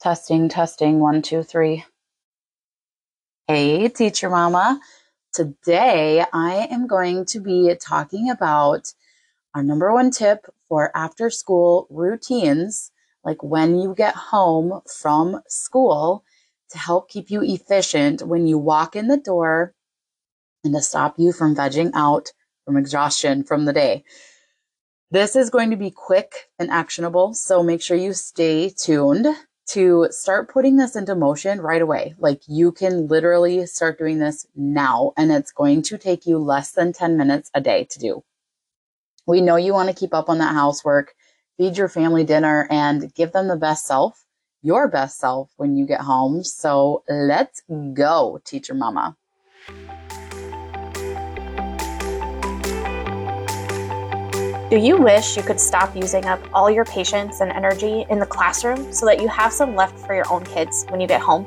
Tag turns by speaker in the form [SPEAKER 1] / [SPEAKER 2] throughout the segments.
[SPEAKER 1] Testing, testing, one, two, three. Hey, teacher mama. Today I am going to be talking about our number one tip for after school routines, like when you get home from school to help keep you efficient when you walk in the door and to stop you from vegging out from exhaustion from the day. This is going to be quick and actionable, so make sure you stay tuned to start putting this into motion right away. Like you can literally start doing this now, and it's going to take you less than 10 minutes a day to do. We know you want to keep up on that housework, feed your family dinner, and give them the best self, your best self when you get home. So let's go, teacher mama.
[SPEAKER 2] Do you wish you could stop using up all your patience and energy in the classroom so that you have some left for your own kids when you get home?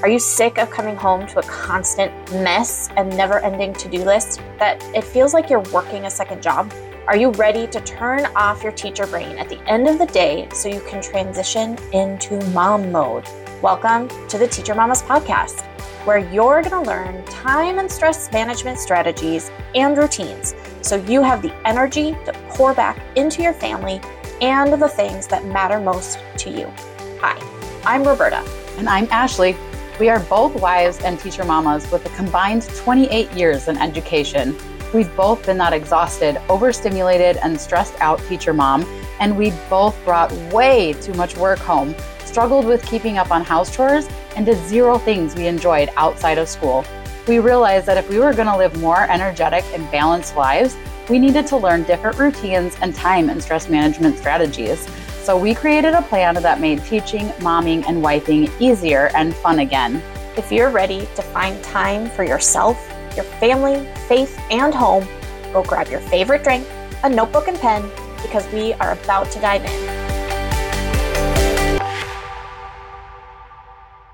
[SPEAKER 2] Are you sick of coming home to a constant mess and never ending to do list that it feels like you're working a second job? Are you ready to turn off your teacher brain at the end of the day so you can transition into mom mode? Welcome to the Teacher Mamas Podcast, where you're going to learn time and stress management strategies and routines so you have the energy to pour back into your family and the things that matter most to you. Hi, I'm Roberta.
[SPEAKER 1] And I'm Ashley. We are both wives and teacher mamas with a combined 28 years in education. We've both been that exhausted, overstimulated, and stressed out teacher mom, and we both brought way too much work home, struggled with keeping up on house chores, and did zero things we enjoyed outside of school we realized that if we were going to live more energetic and balanced lives, we needed to learn different routines and time and stress management strategies. So we created a plan that made teaching, momming, and wifing easier and fun again.
[SPEAKER 2] If you're ready to find time for yourself, your family, faith, and home, go grab your favorite drink, a notebook and pen, because we are about to dive in.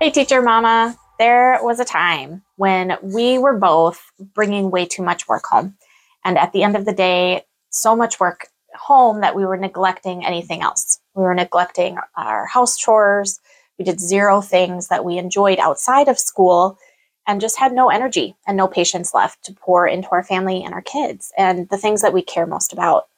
[SPEAKER 2] Hey, teacher mama there was a time when we were both bringing way too much work home. And at the end of the day, so much work home that we were neglecting anything else. We were neglecting our house chores. We did zero things that we enjoyed outside of school and just had no energy and no patience left to pour into our family and our kids and the things that we care most about.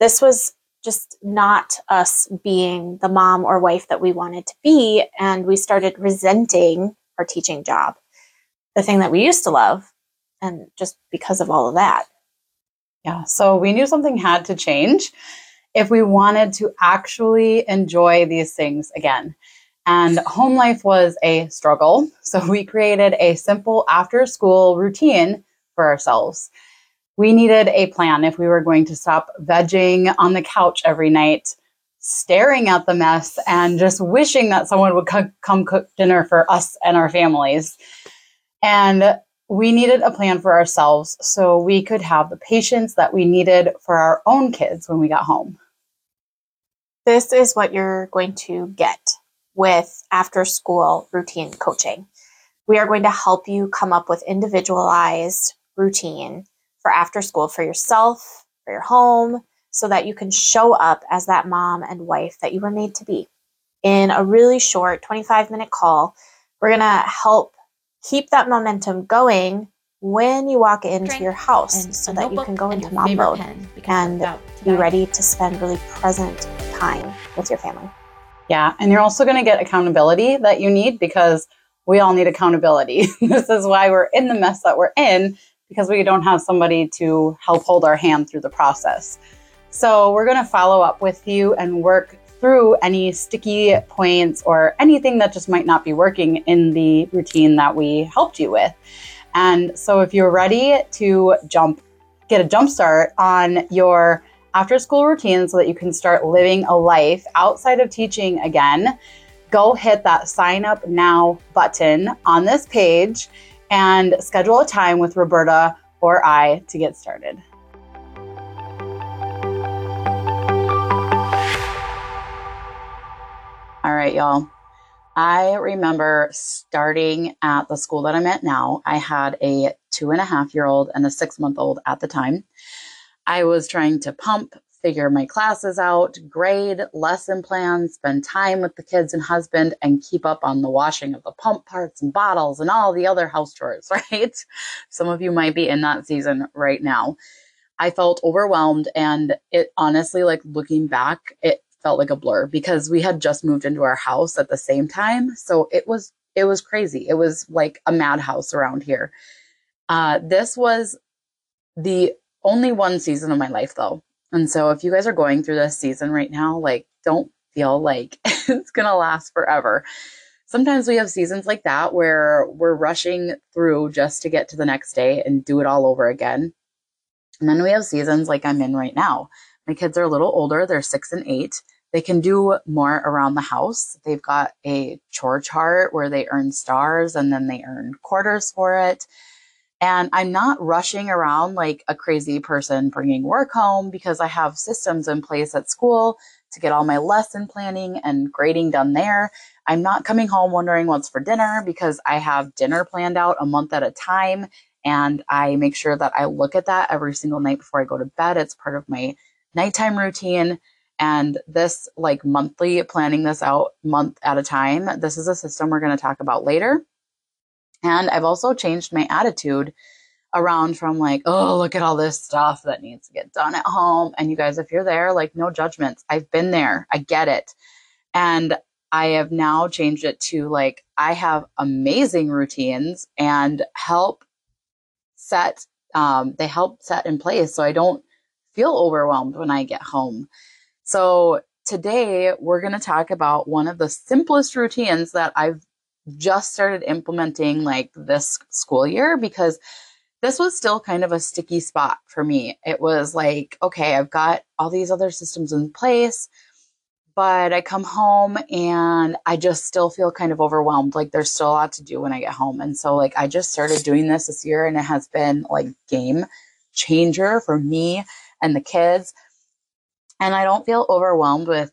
[SPEAKER 2] This was just not us being the mom or wife that we wanted to be. And we started resenting our teaching job, the thing that we used to love, and just because of all of that.
[SPEAKER 1] Yeah. So we knew something had to change if we wanted to actually enjoy these things again. And home life was a struggle. So we created a simple after school routine for ourselves we needed a plan if we were going to stop vegging on the couch every night, staring at the mess, and just wishing that someone would co- come cook dinner for us and our families. And we needed a plan for ourselves so we could have the patience that we needed for our own kids when we got home.
[SPEAKER 2] This is what you're going to get with after school routine coaching. We are going to help you come up with individualized routine for after school for yourself, for your home, so that you can show up as that mom and wife that you were made to be. In a really short 25 minute call, we're going to help keep that momentum going when you walk into Drink your house so that you can go into mom mode and be ready to spend really present time with your family.
[SPEAKER 1] Yeah, and you're also going to get accountability that you need because we all need accountability. this is why we're in the mess that we're in because we don't have somebody to help hold our hand through the process. So, we're going to follow up with you and work through any sticky points or anything that just might not be working in the routine that we helped you with. And so, if you're ready to jump, get a jump start on your after school routine so that you can start living a life outside of teaching again, go hit that sign up now button on this page and schedule a time with Roberta or I to get started. All right, y'all. I remember starting at the school that I'm at now. I had a two and a half year old and a six month old at the time. I was trying to pump, figure my classes out, grade lesson plans, spend time with the kids and husband, and keep up on the washing of the pump parts and bottles and all the other house chores, right? Some of you might be in that season right now. I felt overwhelmed and it honestly, like looking back, it felt like a blur because we had just moved into our house at the same time. So it was, it was crazy. It was like a madhouse around here. Uh, this was the only one season of my life though. And so if you guys are going through this season right now, like don't feel like it's going to last forever. Sometimes we have seasons like that where we're rushing through just to get to the next day and do it all over again. And then we have seasons like I'm in right now. My kids are a little older, they're six and eight. They can do more around the house. They've got a chore chart where they earn stars and then they earn quarters for it. And I'm not rushing around like a crazy person bringing work home because I have systems in place at school to get all my lesson planning and grading done there. I'm not coming home wondering what's for dinner because I have dinner planned out a month at a time. And I make sure that I look at that every single night before I go to bed. It's part of my nighttime routine. And this, like monthly, planning this out month at a time, this is a system we're going to talk about later. And I've also changed my attitude around from like, oh, look at all this stuff that needs to get done at home. And you guys, if you're there, like, no judgments. I've been there. I get it. And I have now changed it to like, I have amazing routines and help set, um, they help set in place so I don't feel overwhelmed when I get home. So today we're going to talk about one of the simplest routines that I've just started implementing like this school year because this was still kind of a sticky spot for me. It was like, okay, I've got all these other systems in place, but I come home and I just still feel kind of overwhelmed. Like there's still a lot to do when I get home. And so like I just started doing this this year and it has been like game changer for me and the kids. And I don't feel overwhelmed with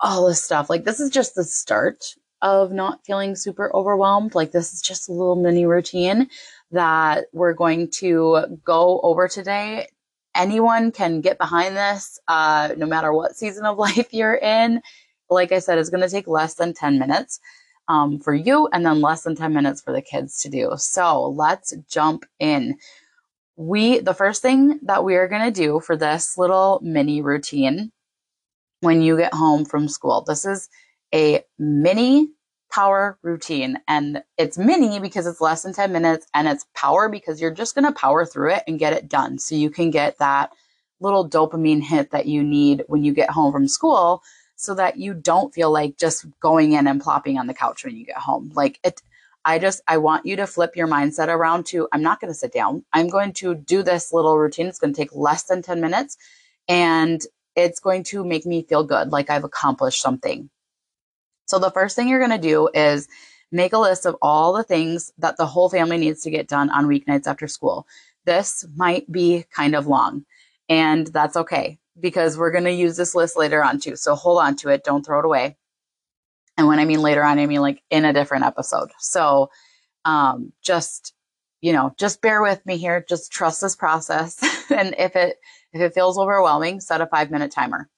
[SPEAKER 1] all this stuff. Like this is just the start of not feeling super overwhelmed. Like this is just a little mini routine that we're going to go over today. Anyone can get behind this, uh, no matter what season of life you're in. Like I said, it's going to take less than 10 minutes um, for you and then less than 10 minutes for the kids to do. So let's jump in. We, the first thing that we are going to do for this little mini routine when you get home from school, this is a mini power routine. And it's mini because it's less than 10 minutes and it's power because you're just going to power through it and get it done. So you can get that little dopamine hit that you need when you get home from school so that you don't feel like just going in and plopping on the couch when you get home. Like it, I just, I want you to flip your mindset around to, I'm not going to sit down. I'm going to do this little routine. It's going to take less than 10 minutes and it's going to make me feel good. Like I've accomplished something. So the first thing you're going to do is make a list of all the things that the whole family needs to get done on weeknights after school. This might be kind of long, and that's okay because we're going to use this list later on too. So hold on to it, don't throw it away. And when I mean later on, I mean like in a different episode. So um, just you know, just bear with me here. Just trust this process, and if it if it feels overwhelming, set a five minute timer.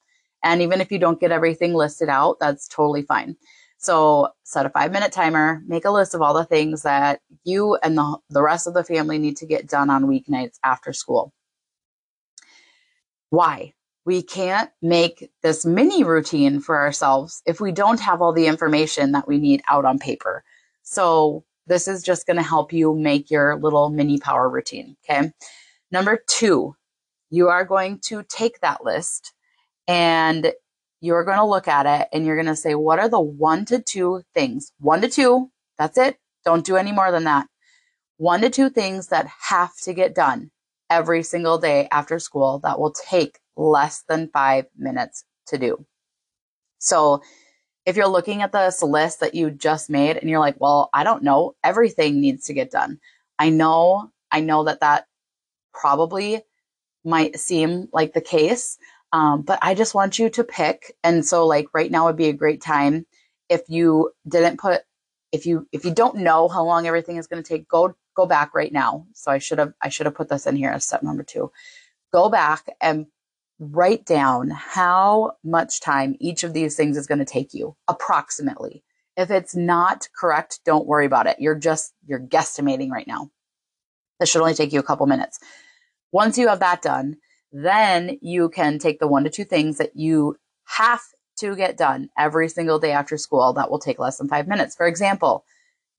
[SPEAKER 1] And even if you don't get everything listed out, that's totally fine. So set a five minute timer, make a list of all the things that you and the, the rest of the family need to get done on weeknights after school. Why? We can't make this mini routine for ourselves if we don't have all the information that we need out on paper. So this is just going to help you make your little mini power routine. Okay. Number two, you are going to take that list and you're going to look at it and you're going to say, what are the one to two things? One to two, that's it. Don't do any more than that. One to two things that have to get done every single day after school that will take less than five minutes to do. So if you're looking at this list that you just made and you're like, well, I don't know, everything needs to get done. I know, I know that that probably might seem like the case. Um, but I just want you to pick. And so like right now would be a great time if you didn't put if you if you don't know how long everything is going to take, go go back right now. So I should have I should have put this in here as step number two. Go back and write down how much time each of these things is going to take you approximately. If it's not correct, don't worry about it. You're just, you're guesstimating right now. This should only take you a couple minutes. Once you have that done, then you can take the one to two things that you have to get done every single day after school that will take less than five minutes. For example,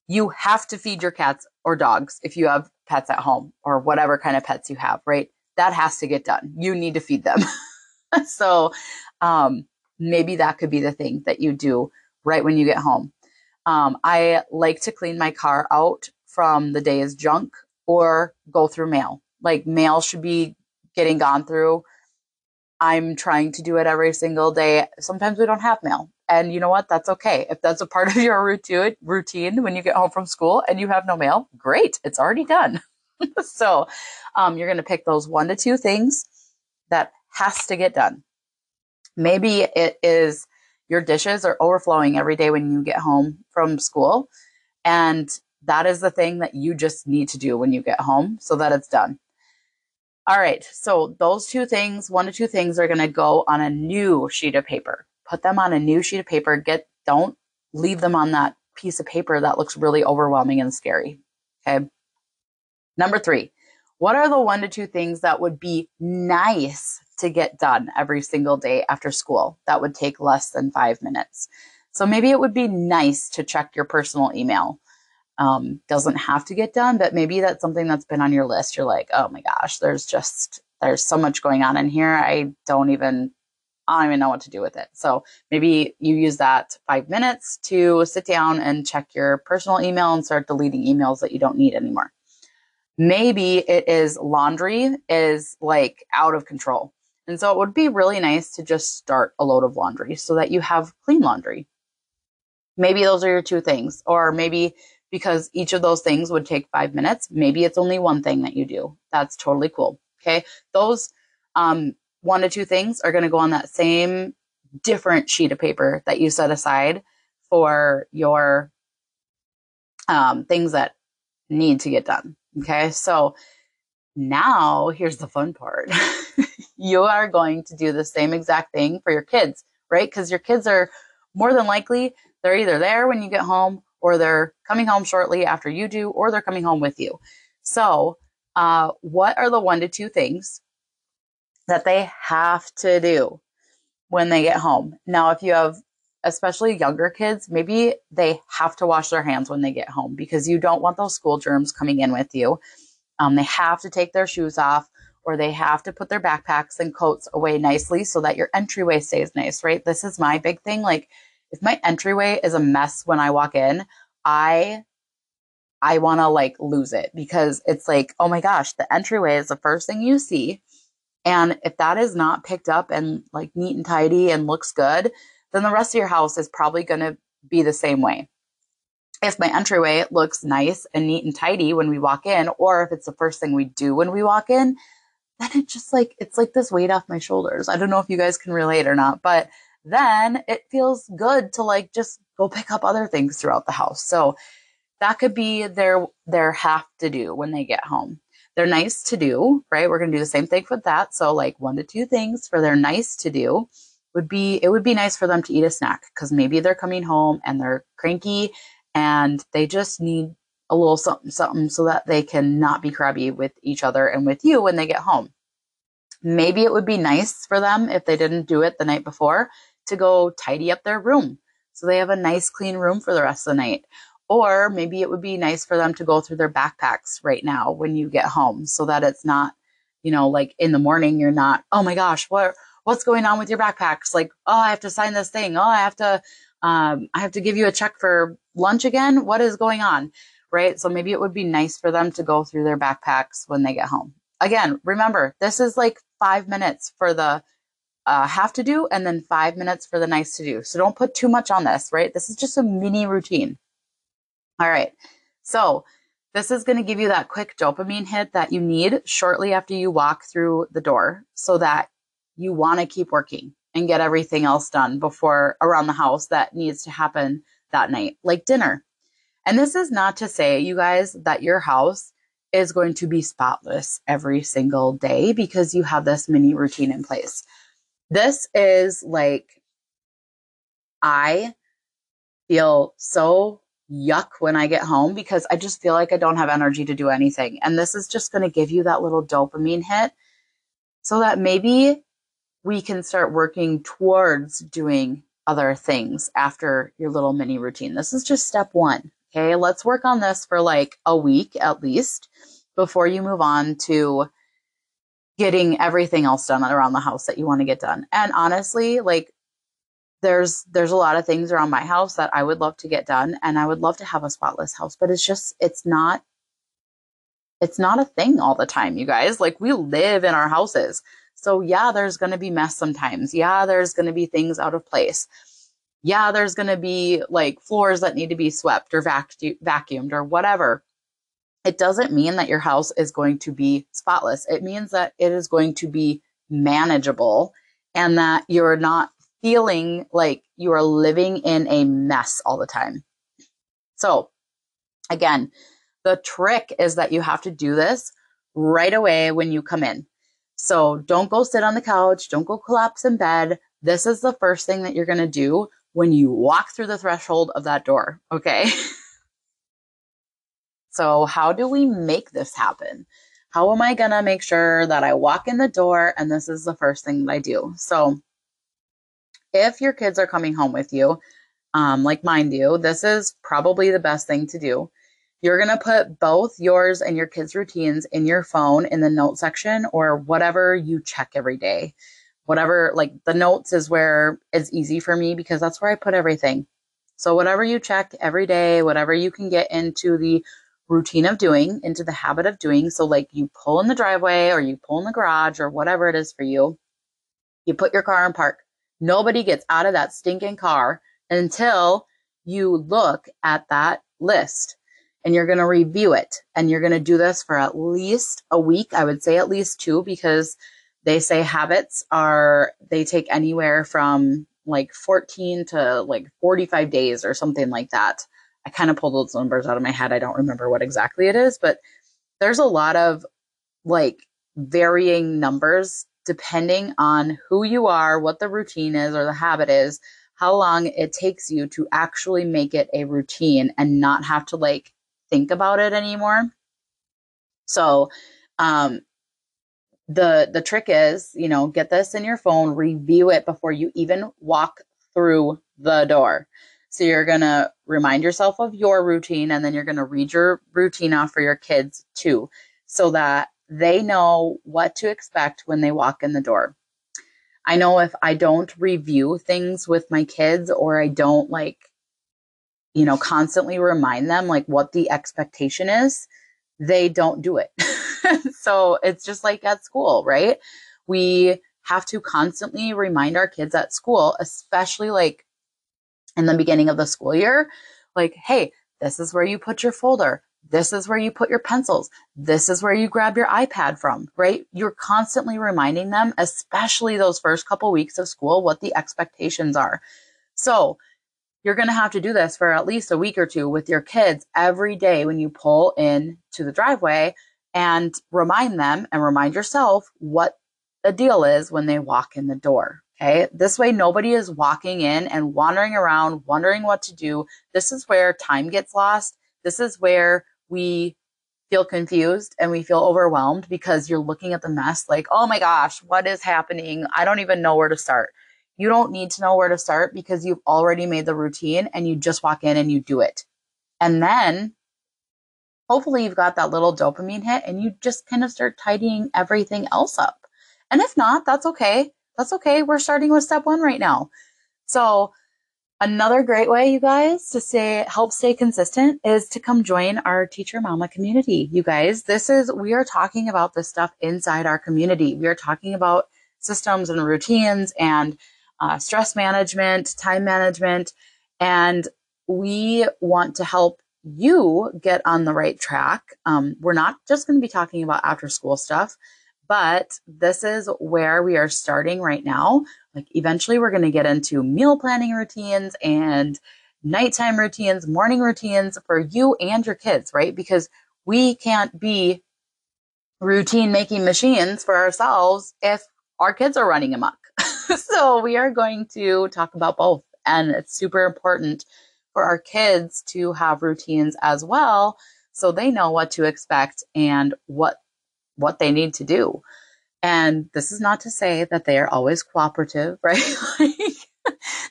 [SPEAKER 1] you have to feed your cats or dogs if you have pets at home or whatever kind of pets you have, right? That has to get done. You need to feed them. so um, maybe that could be the thing that you do right when you get home. Um, I like to clean my car out from the day's junk or go through mail. Like mail should be getting gone through. I'm trying to do it every single day. Sometimes we don't have mail. And you know what? That's okay. If that's a part of your routine, routine when you get home from school and you have no mail, great. It's already done. so um, you're going to pick those one to two things that has to get done. Maybe it is your dishes are overflowing every day when you get home from school. And that is the thing that you just need to do when you get home so that it's done. All right. So those two things, one to two things are going to go on a new sheet of paper. Put them on a new sheet of paper. Get, don't leave them on that piece of paper that looks really overwhelming and scary. Okay. Number three, what are the one to two things that would be nice to get done every single day after school that would take less than five minutes? So maybe it would be nice to check your personal email um, doesn't have to get done, but maybe that's something that's been on your list. You're like, oh my gosh, there's just there's so much going on in here. I don't even I don't even know what to do with it. So maybe you use that five minutes to sit down and check your personal email and start deleting emails that you don't need anymore. Maybe it is laundry is like out of control. And so it would be really nice to just start a load of laundry so that you have clean laundry. Maybe those are your two things. Or maybe because each of those things would take five minutes. Maybe it's only one thing that you do. That's totally cool. Okay. Those um, one to two things are going to go on that same different sheet of paper that you set aside for your um, things that need to get done. Okay. So now here's the fun part you are going to do the same exact thing for your kids, right? Because your kids are more than likely, they're either there when you get home or they're coming home shortly after you do, or they're coming home with you. So, uh, what are the one to two things that they have to do when they get home? Now, if you have especially younger kids, maybe they have to wash their hands when they get home because you don't want those school germs coming in with you. Um, they have to take their shoes off or they have to put their backpacks and coats away nicely so that your entryway stays nice, right? This is my big thing. Like, if my entryway is a mess when I walk in, I I want to like lose it because it's like, oh my gosh, the entryway is the first thing you see. And if that is not picked up and like neat and tidy and looks good, then the rest of your house is probably going to be the same way. If my entryway looks nice and neat and tidy when we walk in, or if it's the first thing we do when we walk in, then it just like, it's like this weight off my shoulders. I don't know if you guys can relate or not, but then it feels good to like just go pick up other things throughout the house. So that could be their their have to do when they get home. They're nice to do, right? We're going to do the same thing with that. So like one to two things for their nice to do would be it would be nice for them to eat a snack because maybe they're coming home and they're cranky and they just need a little something something so that they can not be crabby with each other and with you when they get home. Maybe it would be nice for them if they didn't do it the night before to go tidy up their room so they have a nice clean room for the rest of the night. Or maybe it would be nice for them to go through their backpacks right now when you get home so that it's not, you know, like in the morning you're not, oh my gosh, what what's going on with your backpacks? Like, oh, I have to sign this thing. Oh, I have to um, I have to give you a check for lunch again. What is going on? Right. So maybe it would be nice for them to go through their backpacks when they get home. Again, remember, this is like five minutes for the uh, have to do and then five minutes for the nice to do. So don't put too much on this, right? This is just a mini routine. All right. So this is going to give you that quick dopamine hit that you need shortly after you walk through the door so that you want to keep working and get everything else done before around the house that needs to happen that night, like dinner. And this is not to say, you guys, that your house is going to be spotless every single day because you have this mini routine in place. This is like, I feel so yuck when I get home because I just feel like I don't have energy to do anything. And this is just going to give you that little dopamine hit so that maybe we can start working towards doing other things after your little mini routine. This is just step one. Okay. Let's work on this for like a week at least before you move on to getting everything else done around the house that you want to get done. And honestly, like there's there's a lot of things around my house that I would love to get done and I would love to have a spotless house, but it's just it's not it's not a thing all the time, you guys. Like we live in our houses. So yeah, there's going to be mess sometimes. Yeah, there's going to be things out of place. Yeah, there's going to be like floors that need to be swept or vacu- vacuumed or whatever. It doesn't mean that your house is going to be spotless. It means that it is going to be manageable and that you're not feeling like you are living in a mess all the time. So, again, the trick is that you have to do this right away when you come in. So, don't go sit on the couch, don't go collapse in bed. This is the first thing that you're going to do when you walk through the threshold of that door, okay? so, how do we make this happen? How am I going to make sure that I walk in the door and this is the first thing that I do? So, if your kids are coming home with you, um, like mine do, this is probably the best thing to do. You're going to put both yours and your kids' routines in your phone in the note section or whatever you check every day. Whatever, like the notes is where it's easy for me because that's where I put everything. So, whatever you check every day, whatever you can get into the routine of doing, into the habit of doing. So, like you pull in the driveway or you pull in the garage or whatever it is for you, you put your car in park. Nobody gets out of that stinking car until you look at that list and you're going to review it. And you're going to do this for at least a week. I would say at least two because they say habits are, they take anywhere from like 14 to like 45 days or something like that. I kind of pulled those numbers out of my head. I don't remember what exactly it is, but there's a lot of like varying numbers depending on who you are, what the routine is or the habit is, how long it takes you to actually make it a routine and not have to like think about it anymore. So, um, the the trick is, you know, get this in your phone, review it before you even walk through the door. So you're going to remind yourself of your routine and then you're going to read your routine off for your kids too so that they know what to expect when they walk in the door. I know if I don't review things with my kids or I don't like, you know, constantly remind them like what the expectation is, they don't do it. so it's just like at school, right? We have to constantly remind our kids at school, especially like in the beginning of the school year, like, hey, this is where you put your folder. This is where you put your pencils. This is where you grab your iPad from, right? You're constantly reminding them, especially those first couple weeks of school, what the expectations are. So you're going to have to do this for at least a week or two with your kids every day when you pull in to the driveway and remind them and remind yourself what the deal is when they walk in the door. Okay. This way, nobody is walking in and wandering around, wondering what to do. This is where time gets lost. This is where we feel confused and we feel overwhelmed because you're looking at the mess like, oh my gosh, what is happening? I don't even know where to start. You don't need to know where to start because you've already made the routine and you just walk in and you do it. And then hopefully you've got that little dopamine hit and you just kind of start tidying everything else up. And if not, that's okay. That's okay. We're starting with step one right now. So Another great way, you guys, to say help stay consistent is to come join our teacher mama community. You guys, this is we are talking about this stuff inside our community. We are talking about systems and routines and uh, stress management, time management, and we want to help you get on the right track. Um, we're not just going to be talking about after school stuff, but this is where we are starting right now like eventually we're going to get into meal planning routines and nighttime routines, morning routines for you and your kids, right? Because we can't be routine making machines for ourselves if our kids are running amok. so we are going to talk about both. And it's super important for our kids to have routines as well so they know what to expect and what what they need to do. And this is not to say that they are always cooperative, right? like,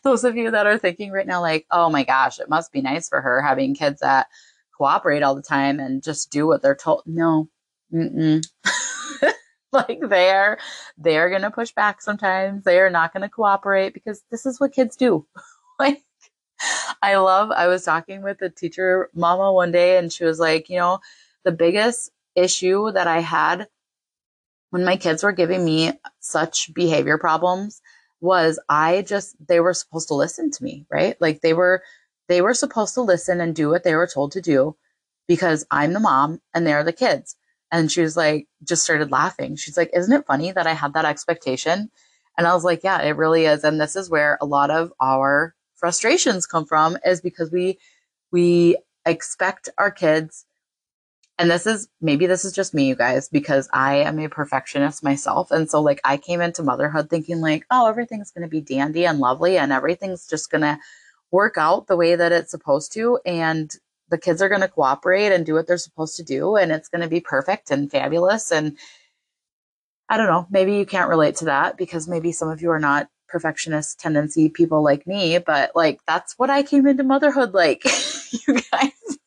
[SPEAKER 1] those of you that are thinking right now, like, oh my gosh, it must be nice for her having kids that cooperate all the time and just do what they're told. No, like they're they're gonna push back sometimes. They are not gonna cooperate because this is what kids do. like I love. I was talking with a teacher mama one day, and she was like, you know, the biggest issue that I had when my kids were giving me such behavior problems was I just they were supposed to listen to me, right? Like they were they were supposed to listen and do what they were told to do because I'm the mom and they're the kids. And she was like, just started laughing. She's like, Isn't it funny that I had that expectation? And I was like, Yeah, it really is. And this is where a lot of our frustrations come from is because we we expect our kids and this is maybe this is just me you guys because i am a perfectionist myself. And so like i came into motherhood thinking like oh everything's going to be dandy and lovely and everything's just going to work out the way that it's supposed to. And the kids are going to cooperate and do what they're supposed to do and it's going to be perfect and fabulous. And i don't know maybe you can't relate to that because maybe some of you are not perfectionist tendency people like me, but like that's what I came into motherhood like. you guys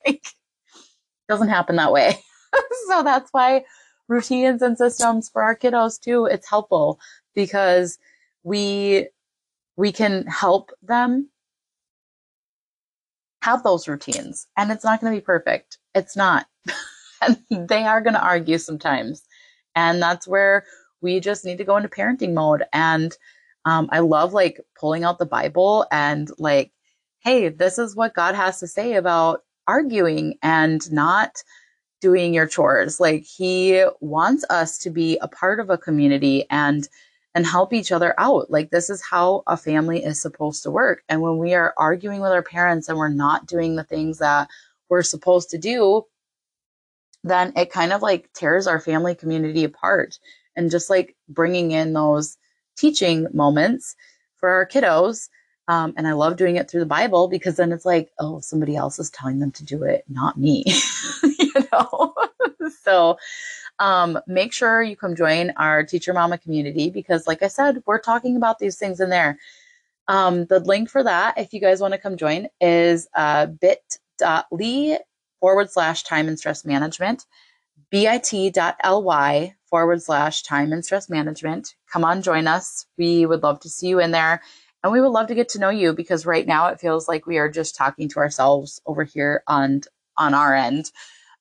[SPEAKER 1] doesn't happen that way. so that's why routines and systems for our kiddos too, it's helpful because we we can help them have those routines and it's not going to be perfect. It's not. and they are going to argue sometimes. And that's where we just need to go into parenting mode and um, I love like pulling out the Bible and like, hey, this is what God has to say about arguing and not doing your chores. Like he wants us to be a part of a community and and help each other out. Like this is how a family is supposed to work. And when we are arguing with our parents and we're not doing the things that we're supposed to do, then it kind of like tears our family community apart. And just like bringing in those teaching moments for our kiddos. Um, and I love doing it through the Bible because then it's like, oh, somebody else is telling them to do it, not me. you know? so um, make sure you come join our Teacher Mama community because, like I said, we're talking about these things in there. Um, the link for that, if you guys want to come join, is uh, bit.ly forward slash time and stress management, bit.ly forward slash time and stress management. Come on, join us. We would love to see you in there. And we would love to get to know you because right now it feels like we are just talking to ourselves over here on on our end.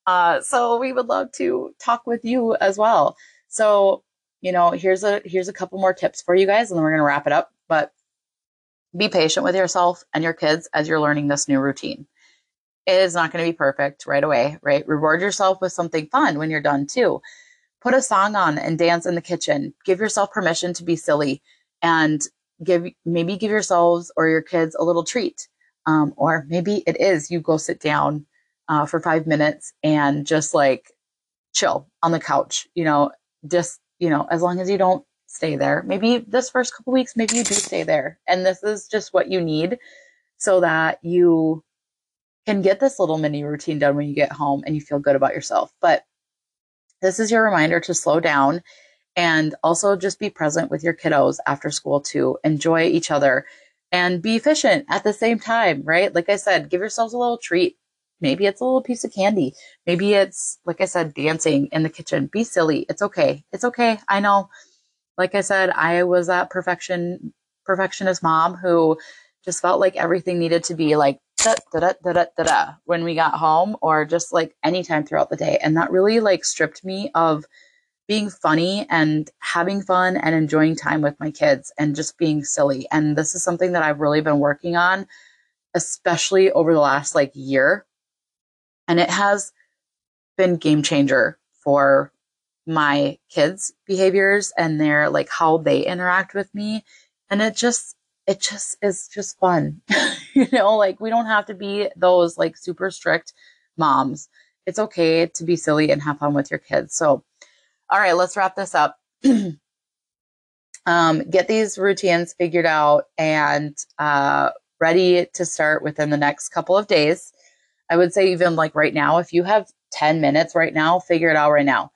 [SPEAKER 1] Uh, so we would love to talk with you as well. So, you know, here's a here's a couple more tips for you guys, and then we're gonna wrap it up. But be patient with yourself and your kids as you're learning this new routine. It is not going to be perfect right away, right? Reward yourself with something fun when you're done too put a song on and dance in the kitchen. Give yourself permission to be silly and give maybe give yourselves or your kids a little treat. Um, or maybe it is you go sit down uh, for five minutes and just like chill on the couch, you know, just, you know, as long as you don't stay there. Maybe this first couple weeks, maybe you do stay there. And this is just what you need so that you can get this little mini routine done when you get home and you feel good about yourself. But this is your reminder to slow down and also just be present with your kiddos after school to enjoy each other and be efficient at the same time, right? Like I said, give yourselves a little treat. Maybe it's a little piece of candy. Maybe it's, like I said, dancing in the kitchen. Be silly. It's okay. It's okay. I know. Like I said, I was that perfection, perfectionist mom who just felt like everything needed to be like da, da, da, da, da, da, when we got home or just like anytime throughout the day. And that really like stripped me of being funny and having fun and enjoying time with my kids and just being silly. And this is something that I've really been working on, especially over the last like year. And it has been game changer for my kids' behaviors and their like how they interact with me. And it just it just is just fun. you know, like we don't have to be those like super strict moms. it's okay to be silly and have fun with your kids. So, all right, let's wrap this up. um, get these routines figured out and uh, ready to start within the next couple of days. I would say, even like right now, if you have 10 minutes right now, figure it out right now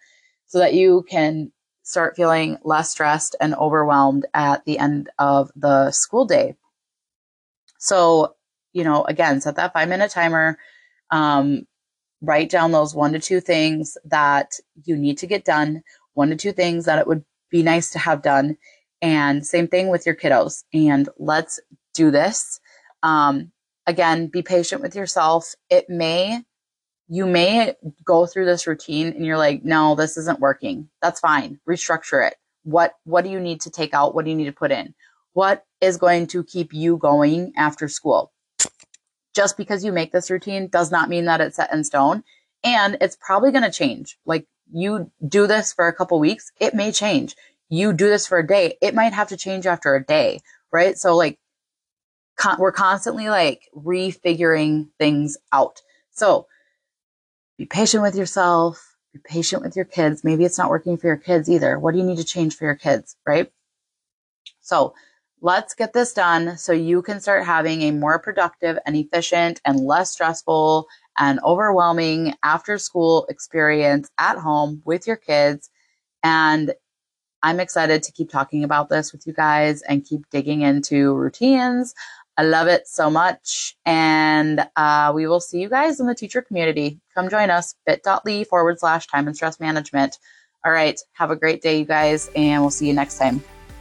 [SPEAKER 1] so that you can start feeling less stressed and overwhelmed at the end of the school day. So, you know, again, set that five minute timer. Um, write down those one to two things that you need to get done, one to two things that it would be nice to have done. And same thing with your kiddos. And let's do this. Um, again, be patient with yourself. It may, you may go through this routine and you're like, no, this isn't working. That's fine. Restructure it. What, what do you need to take out? What do you need to put in? What is going to keep you going after school? Just because you make this routine does not mean that it's set in stone. And it's probably going to change. Like you do this for a couple weeks, it may change. You do this for a day, it might have to change after a day, right? So like con- we're constantly like refiguring things out. So be patient with yourself, be patient with your kids. Maybe it's not working for your kids either. What do you need to change for your kids, right? So Let's get this done so you can start having a more productive and efficient and less stressful and overwhelming after school experience at home with your kids. And I'm excited to keep talking about this with you guys and keep digging into routines. I love it so much. And uh, we will see you guys in the teacher community. Come join us, bit.ly forward slash time and stress management. All right. Have a great day, you guys, and we'll see you next time.